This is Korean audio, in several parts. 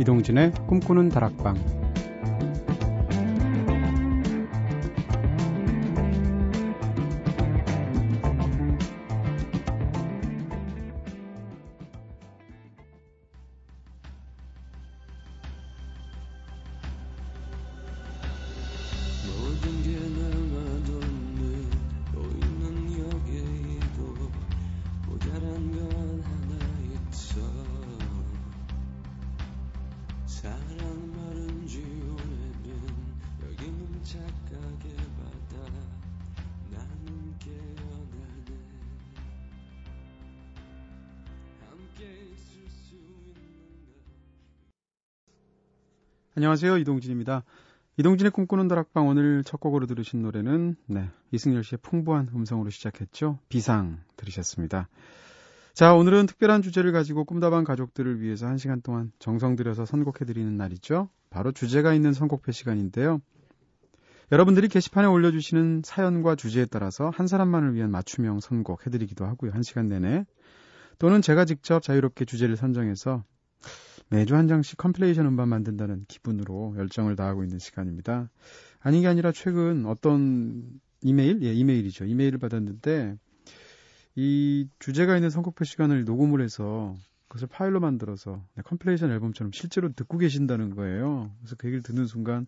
이동진의 꿈꾸는 다락방 안녕하세요. 이동진입니다. 이동진의 꿈꾸는 다락방 오늘 첫 곡으로 들으신 노래는 네, 이승열 씨의 풍부한 음성으로 시작했죠. 비상 들으셨습니다. 자, 오늘은 특별한 주제를 가지고 꿈다방 가족들을 위해서 한 시간 동안 정성 들여서 선곡해 드리는 날이죠. 바로 주제가 있는 선곡회 시간인데요. 여러분들이 게시판에 올려주시는 사연과 주제에 따라서 한 사람만을 위한 맞춤형 선곡 해드리기도 하고요. 한 시간 내내. 또는 제가 직접 자유롭게 주제를 선정해서 매주 한 장씩 compilation 음반 만든다는 기분으로 열정을 다하고 있는 시간입니다. 아닌 게 아니라 최근 어떤 이메일? 예, 이메일이죠. 이메일을 받았는데 이 주제가 있는 선곡표 시간을 녹음을 해서 그것을 파일로 만들어서 네, compilation 앨범처럼 실제로 듣고 계신다는 거예요. 그래서 그 얘기를 듣는 순간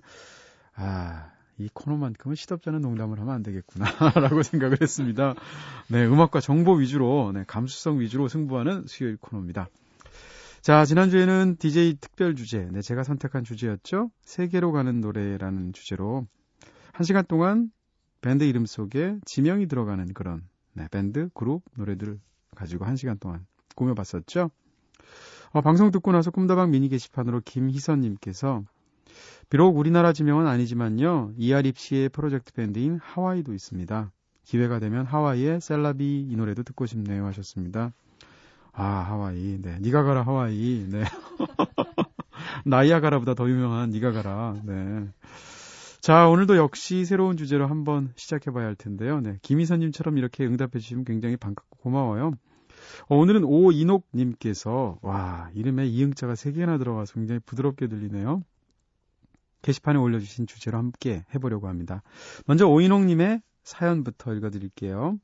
아, 이 코너만큼은 시덥잖은 농담을 하면 안 되겠구나 라고 생각을 했습니다. 네, 음악과 정보 위주로 네, 감수성 위주로 승부하는 수요일 코너입니다. 자, 지난주에는 DJ 특별 주제, 네, 제가 선택한 주제였죠. 세계로 가는 노래라는 주제로 한 시간 동안 밴드 이름 속에 지명이 들어가는 그런 네, 밴드, 그룹, 노래들을 가지고 한 시간 동안 꾸며봤었죠. 어, 방송 듣고 나서 꿈다방 미니 게시판으로 김희선님께서 비록 우리나라 지명은 아니지만요, 이아립 씨의 프로젝트 밴드인 하와이도 있습니다. 기회가 되면 하와이의 셀라비 이 노래도 듣고 싶네요 하셨습니다. 아, 하와이. 네. 니가 가라, 하와이. 네. 나이아가라보다 더 유명한 니가 가라. 네. 자, 오늘도 역시 새로운 주제로 한번 시작해 봐야 할 텐데요. 네. 김희선 님처럼 이렇게 응답해 주시면 굉장히 반갑고 고마워요. 어, 오늘은 오인옥 님께서, 와, 이름에 이응자가 3개나 들어가서 굉장히 부드럽게 들리네요. 게시판에 올려 주신 주제로 함께 해 보려고 합니다. 먼저 오인옥 님의 사연부터 읽어 드릴게요.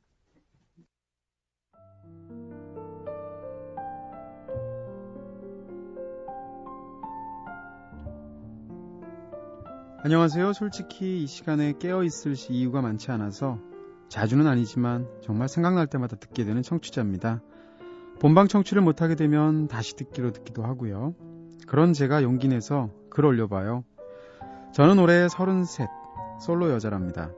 안녕하세요. 솔직히 이 시간에 깨어있을 이유가 많지 않아서 자주는 아니지만 정말 생각날 때마다 듣게 되는 청취자입니다. 본방 청취를 못하게 되면 다시 듣기로 듣기도 하고요. 그런 제가 용기 내서 글 올려봐요. 저는 올해 33, 솔로 여자랍니다.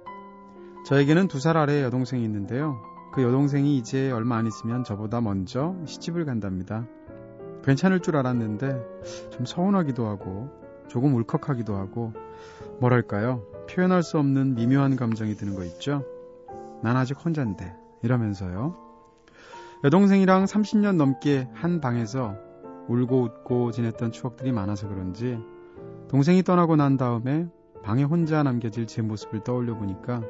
저에게는 두 살 아래 여동생이 있는데요. 그 여동생이 이제 얼마 안 있으면 저보다 먼저 시집을 간답니다. 괜찮을 줄 알았는데 좀 서운하기도 하고 조금 울컥하기도 하고 뭐랄까요 표현할 수 없는 미묘한 감정이 드는 거 있죠 난 아직 혼잔데 이러면서요 여동생이랑 30년 넘게 한 방에서 울고 웃고 지냈던 추억들이 많아서 그런지 동생이 떠나고 난 다음에 방에 혼자 남겨질 제 모습을 떠올려 보니까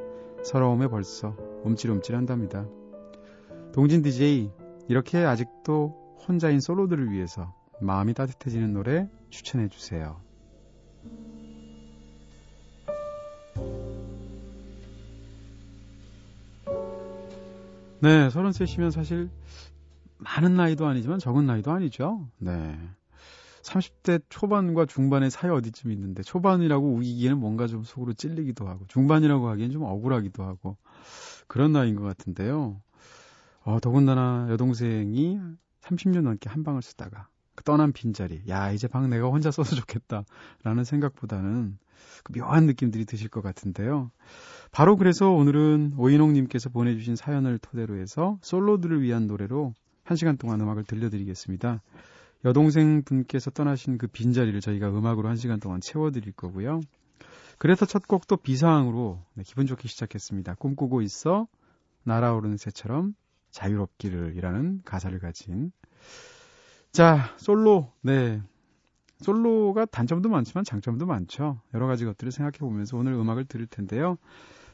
서러움에 벌써 움찔움찔한답니다. 동진 DJ 이렇게 아직도 혼자인 솔로들을 위해서 마음이 따뜻해지는 노래 추천해 주세요. 네, 33이면 사실 많은 나이도 아니지만 적은 나이도 아니죠. 네. 30대 초반과 중반의 사이 어디쯤 있는데 초반이라고 우기기에는 뭔가 좀 속으로 찔리기도 하고 중반이라고 하기엔 좀 억울하기도 하고 그런 나이인 것 같은데요. 어, 더군다나 여동생이 30년 넘게 한 방을 쓰다가 그 떠난 빈자리, 야 이제 방 내가 혼자 써서 좋겠다 라는 생각보다는 그 묘한 느낌들이 드실 것 같은데요. 바로 그래서 오늘은 오인홍님께서 보내주신 사연을 토대로 해서 솔로들을 위한 노래로 한 시간 동안 음악을 들려드리겠습니다. 여동생 분께서 떠나신 그 빈자리를 저희가 음악으로 한 시간 동안 채워드릴 거고요. 그래서 첫 곡도 비상으로 네, 기분 좋게 시작했습니다. 꿈꾸고 있어 날아오르는 새처럼 자유롭기를 이라는 가사를 가진 자 솔로 네 솔로가 단점도 많지만 장점도 많죠. 여러 가지 것들을 생각해 보면서 오늘 음악을 들을 텐데요.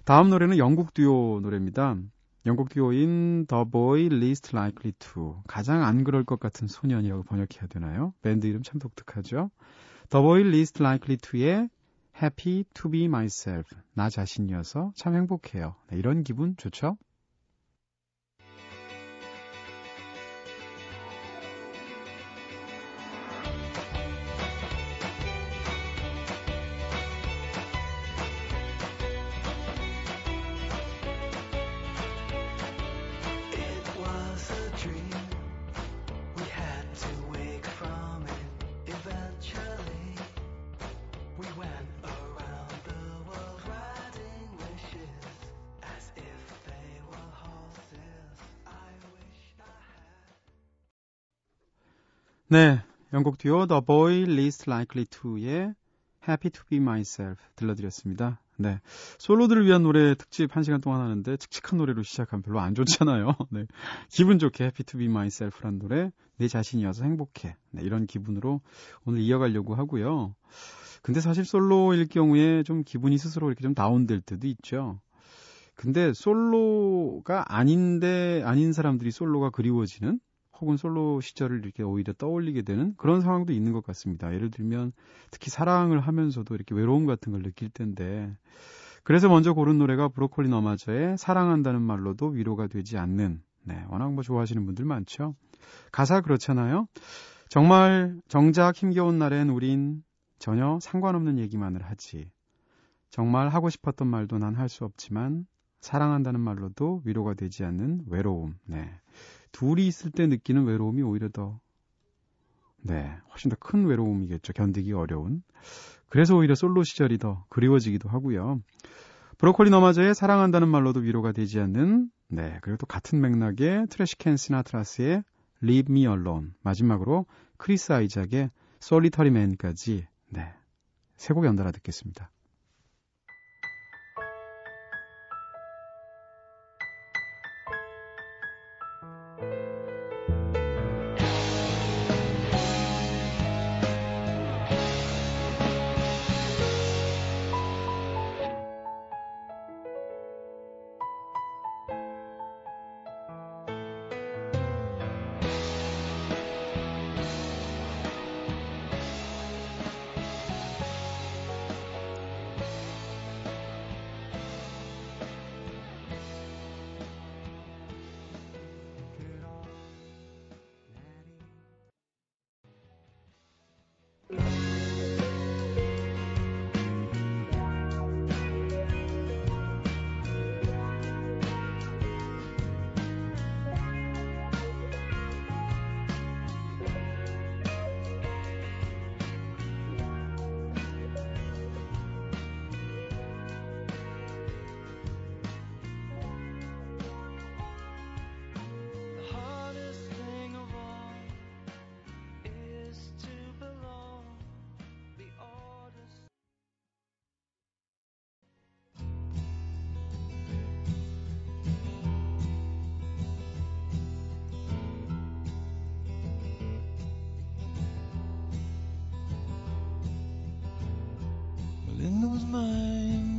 다음 노래는 영국 듀오 노래입니다. 영국 듀오인 The Boy Least Likely To 가장 안 그럴 것 같은 소년이라고 번역해야 되나요? 밴드 이름 참 독특하죠. The Boy Least Likely To의 Happy to be myself 나 자신이어서 참 행복해요. 네, 이런 기분 좋죠? 네, 영국 듀오 The Boy Least Likely To의 Happy to Be Myself 들려드렸습니다. 네, 솔로들을 위한 노래 특집 1시간 동안 하는데 칙칙한 노래로 시작하면 별로 안 좋잖아요. 네, 기분 좋게 Happy to Be Myself란 노래 내 자신이어서 행복해. 네, 이런 기분으로 오늘 이어가려고 하고요. 근데 사실 솔로일 경우에 좀 기분이 스스로 이렇게 좀 다운될 때도 있죠. 근데 솔로가 아닌데 아닌 사람들이 솔로가 그리워지는 혹은 솔로 시절을 이렇게 오히려 떠올리게 되는 그런 상황도 있는 것 같습니다. 예를 들면 특히 사랑을 하면서도 이렇게 외로움 같은 걸 느낄 텐데 그래서 먼저 고른 노래가 브로콜리 너마저의 사랑한다는 말로도 위로가 되지 않는 네, 워낙 뭐 좋아하시는 분들 많죠. 가사 그렇잖아요. 정말 정작 힘겨운 날엔 우린 전혀 상관없는 얘기만을 하지. 정말 하고 싶었던 말도 난 할 수 없지만 사랑한다는 말로도 위로가 되지 않는 외로움. 네. 둘이 있을 때 느끼는 외로움이 오히려 더, 네, 훨씬 더 큰 외로움이겠죠. 견디기 어려운. 그래서 오히려 솔로 시절이 더 그리워지기도 하고요. 브로콜리 너마저의 사랑한다는 말로도 위로가 되지 않는, 네, 그리고 또 같은 맥락의 Trashcan Sinatras의 Leave Me Alone. 마지막으로 크리스 아이작의 Solitary Man까지, 네, 세 곡 연달아 듣겠습니다.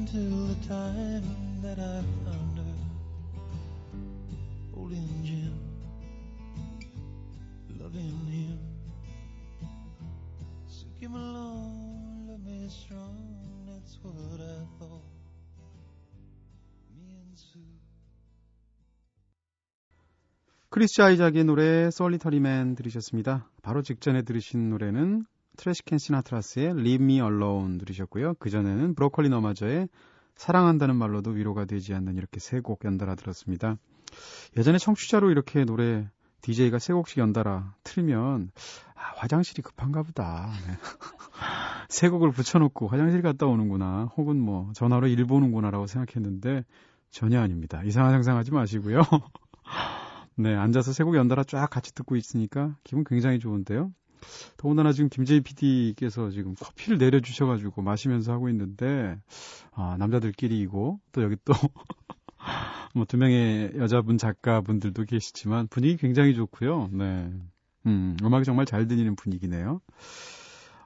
Mine till the time that I found her holding Jim, loving him. So give me along, love me strong, that's what I thought. Me and Sue. 크리스 아이작의 노래 솔리터리맨 들으셨습니다. 바로 직전에 들으신 노래는 Trashcan Sinatras의 Leave Me Alone 들으셨고요. 그전에는 브로콜리 너마저의 사랑한다는 말로도 위로가 되지 않는 이렇게 세 곡 연달아 들었습니다. 예전에 청취자로 이렇게 노래 DJ가 세 곡씩 연달아 틀면 아, 화장실이 급한가 보다. 네. 세 곡을 붙여놓고 화장실 갔다 오는구나. 혹은 뭐 전화로 일 보는구나라고 생각했는데 전혀 아닙니다. 이상한 상상하지 마시고요. 네, 앉아서 세 곡 연달아 쫙 같이 듣고 있으니까 기분 굉장히 좋은데요. 더군다나 지금 김재희 PD께서 지금 커피를 내려주셔가지고 마시면서 하고 있는데, 아, 남자들끼리이고, 또 여기 또, 뭐 두 명의 여자분 작가분들도 계시지만 분위기 굉장히 좋고요. 네. 음, 음악이 정말 잘 들리는 분위기네요.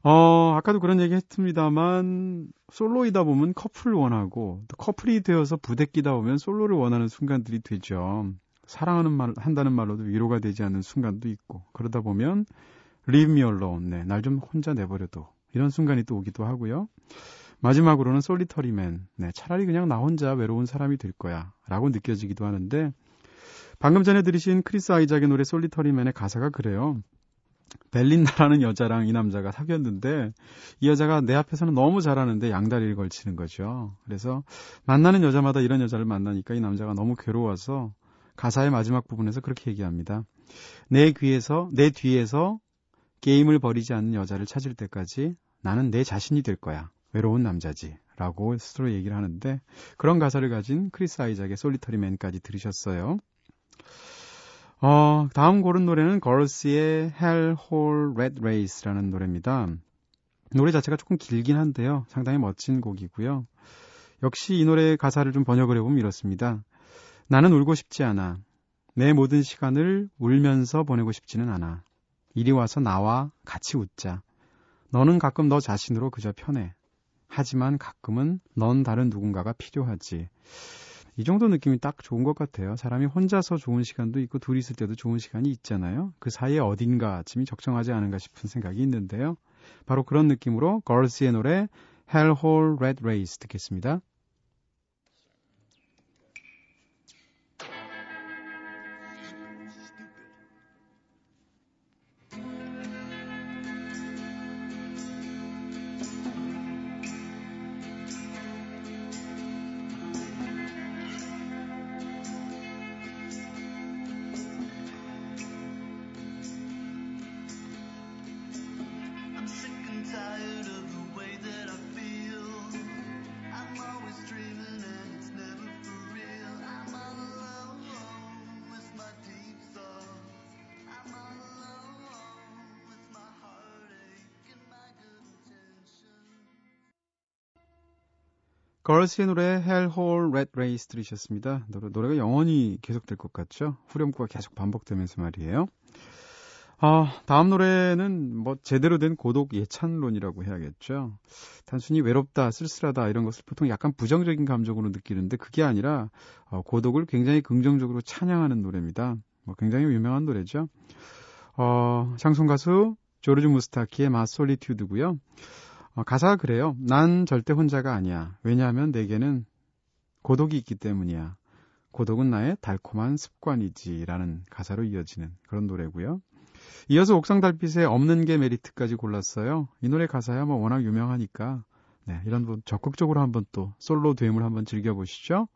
어, 아까도 그런 얘기 했습니다만, 솔로이다 보면 커플을 원하고, 또 커플이 되어서 부대끼다 보면 솔로를 원하는 순간들이 되죠. 사랑하는 말, 한다는 말로도 위로가 되지 않는 순간도 있고, 그러다 보면, leave me alone, 네, 날 좀 혼자 내버려둬. 이런 순간이 또 오기도 하고요. 마지막으로는 솔리터리맨, 네, 차라리 그냥 나 혼자 외로운 사람이 될 거야. 라고 느껴지기도 하는데, 방금 전에 들으신 크리스 아이작의 노래 솔리터리맨의 가사가 그래요. 벨린다라는 여자랑 이 남자가 사귀었는데 이 여자가 내 앞에서는 너무 잘하는데 양다리를 걸치는 거죠. 그래서 만나는 여자마다 이런 여자를 만나니까 이 남자가 너무 괴로워서 가사의 마지막 부분에서 그렇게 얘기합니다. 내 귀에서 내 뒤에서 게임을 벌이지 않는 여자를 찾을 때까지 나는 내 자신이 될 거야. 외로운 남자지. 라고 스스로 얘기를 하는데 그런 가사를 가진 크리스 아이작의 Solitary Man까지 들으셨어요. 어, 다음 고른 노래는 Girls의 Hellhole Ratrace라는 노래입니다. 노래 자체가 조금 길긴 한데요. 상당히 멋진 곡이고요. 역시 이 노래의 가사를 좀 번역을 해보면 이렇습니다. 나는 울고 싶지 않아. 내 모든 시간을 울면서 보내고 싶지는 않아. 이리 와서 나와 같이 웃자. 너는 가끔 너 자신으로 그저 편해. 하지만 가끔은 넌 다른 누군가가 필요하지. 이 정도 느낌이 딱 좋은 것 같아요. 사람이 혼자서 좋은 시간도 있고 둘이 있을 때도 좋은 시간이 있잖아요. 그 사이에 어딘가쯤이 적정하지 않은가 싶은 생각이 있는데요. 바로 그런 느낌으로 걸스의 노래 Hell Hole Red Race 듣겠습니다. 걸스의 노래 Hell Hole Red Race 들으셨습니다. 노래, 노래 가 영원히 계속될 것 같죠? 후렴구가 계속 반복되면서 말이에요. 아, 다음 노래는 뭐 제대로 된 고독 예찬론이라고 해야겠죠. 단순히 외롭다, 쓸쓸하다 이런 것을 보통 약간 부정적인 감정으로 느끼는데 그게 아니라 어, 고독을 굉장히 긍정적으로 찬양하는 노래입니다. 뭐 굉장히 유명한 노래죠. 어, 샹송 가수 조르주 무스타키의 마솔리튜드고요. 어, 가사가 그래요. 난 절대 혼자가 아니야. 왜냐하면 내게는 고독이 있기 때문이야. 고독은 나의 달콤한 습관이지. 라는 가사로 이어지는 그런 노래고요. 이어서 옥상 달빛에 없는 게 메리트까지 골랐어요. 이 노래 가사야 뭐 워낙 유명하니까 네, 이런 분 적극적으로 한번 또 솔로 됨을 한번 즐겨보시죠.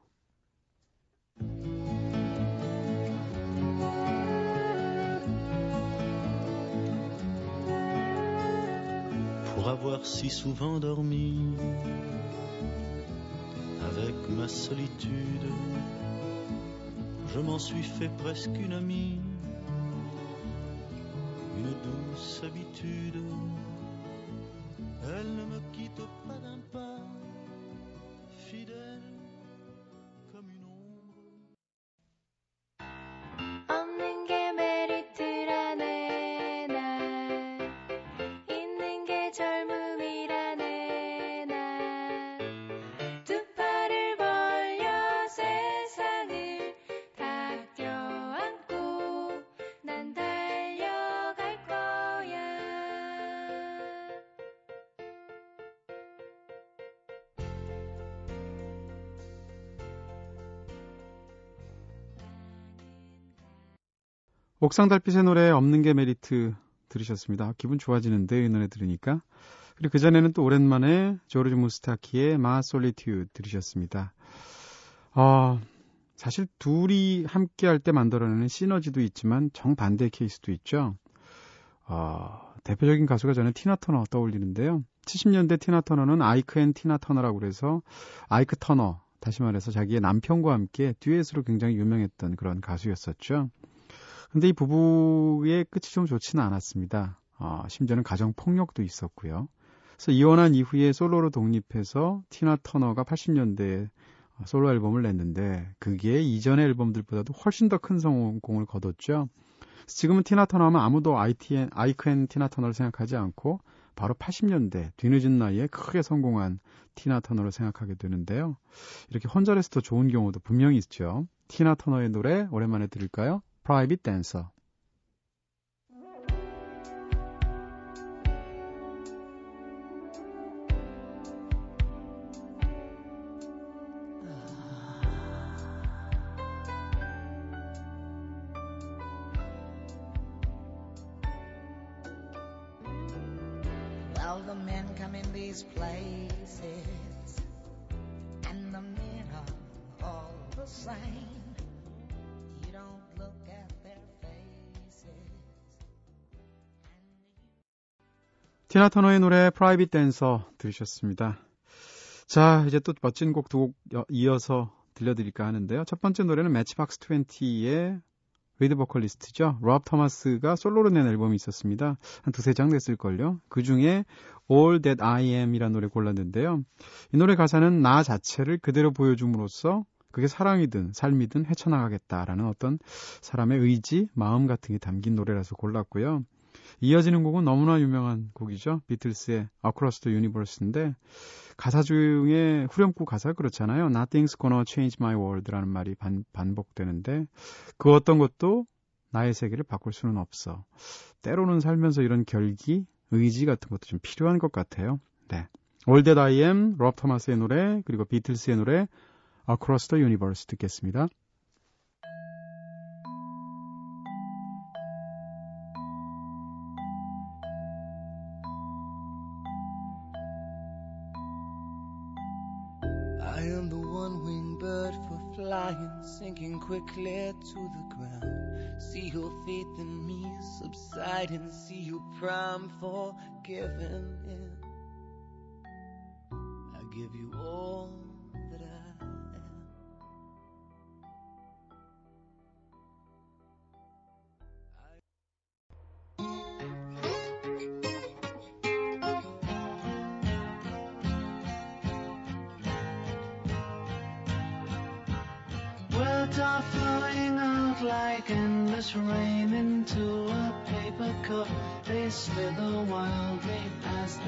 Avoir si souvent dormi avec ma solitude. Je m'en suis fait presque une amie, une douce habitude. Elle ne me quitte pas d'un 옥상 달빛의 노래 없는 게 메리트 들으셨습니다. 기분 좋아지는데 이 노래 들으니까. 그리고 그 전에는 또 오랜만에 조르지 무스타키의 Ma Solitude 들으셨습니다. 어, 사실 둘이 함께 할 때 만들어내는 시너지도 있지만 정반대 케이스도 있죠. 어, 대표적인 가수가 저는 티나 터너 떠올리는데요. 70년대 티나 터너는 아이크 앤 티나 터너라고 그래서 아이크 터너 다시 말해서 자기의 남편과 함께 듀엣으로 굉장히 유명했던 그런 가수였었죠. 근데 이 부부의 끝이 좀 좋지는 않았습니다. 어, 심지어는 가정 폭력도 있었고요. 그래서 이혼한 이후에 솔로로 독립해서 티나 터너가 80년대에 솔로 앨범을 냈는데 그게 이전의 앨범들보다도 훨씬 더 큰 성공을 거뒀죠. 지금은 티나 터너 하면 아무도 ITN, 아이크 앤 티나 터너를 생각하지 않고 바로 80년대 뒤늦은 나이에 크게 성공한 티나 터너를 생각하게 되는데요. 이렇게 혼자라서 더 좋은 경우도 분명히 있죠. 티나 터너의 노래 오랜만에 들을까요? Private Dancer. 티나 터너의 노래 Private Dancer 들으셨습니다. 자, 이제 또 멋진 곡 두 곡 이어서 들려드릴까 하는데요. 첫 번째 노래는 매치박스 20의 리드 보컬리스트죠. 롭 토마스가 솔로로 낸 앨범이 있었습니다. 한 두세 장 됐을걸요. 그 중에 All That I Am이라는 노래 골랐는데요. 이 노래 가사는 나 자체를 그대로 보여줌으로써 그게 사랑이든 삶이든 헤쳐나가겠다라는 어떤 사람의 의지, 마음 같은 게 담긴 노래라서 골랐고요. 이어지는 곡은 너무나 유명한 곡이죠. 비틀스의 Across the Universe인데 가사 중에 후렴구 가사가 그렇잖아요. Nothing's gonna change my world라는 말이 반, 반복되는데 그 어떤 것도 나의 세계를 바꿀 수는 없어. 때로는 살면서 이런 결기, 의지 같은 것도 좀 필요한 것 같아요. 네. All That I Am, 롭 토마스의 노래, 그리고 비틀스의 노래 Across the Universe 듣겠습니다. Sinking quickly to the ground. See your faith in me subside and see you prime for giving in. I give you all like rain into a paper cup. They slither wildly as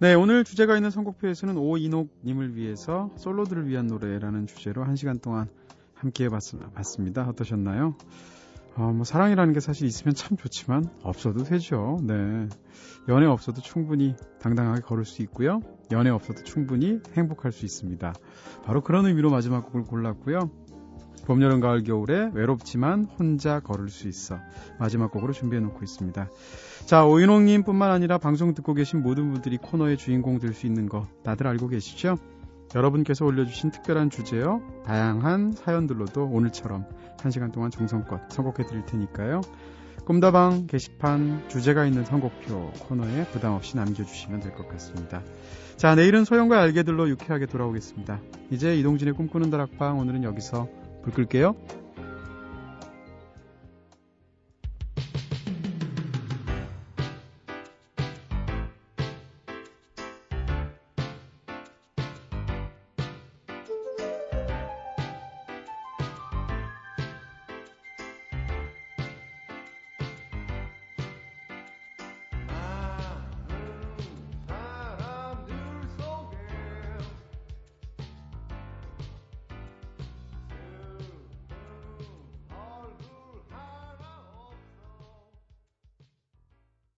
네, 오늘 주제가 있는 선곡표에서는 오인옥님을 위해서 솔로들을 위한 노래라는 주제로 한 시간 동안 함께 해봤습니다. 어떠셨나요? 어, 뭐 사랑이라는 게 사실 있으면 참 좋지만 없어도 되죠. 네, 연애 없어도 충분히 당당하게 걸을 수 있고요. 연애 없어도 충분히 행복할 수 있습니다. 바로 그런 의미로 마지막 곡을 골랐고요. 봄, 여름, 가을, 겨울에 외롭지만 혼자 걸을 수 있어 마지막 곡으로 준비해 놓고 있습니다. 자, 오인홍님 뿐만 아니라 방송 듣고 계신 모든 분들이 코너의 주인공 될 수 있는 거 다들 알고 계시죠? 여러분께서 올려주신 특별한 주제요, 다양한 사연들로도 오늘처럼 한 시간 동안 정성껏 선곡해 드릴 테니까요. 꿈다방 게시판 주제가 있는 선곡표 코너에 부담 없이 남겨주시면 될 것 같습니다. 자, 내일은 소영과 알게들로 유쾌하게 돌아오겠습니다. 이제 이동진의 꿈꾸는 다락방 오늘은 여기서 불 끌게요.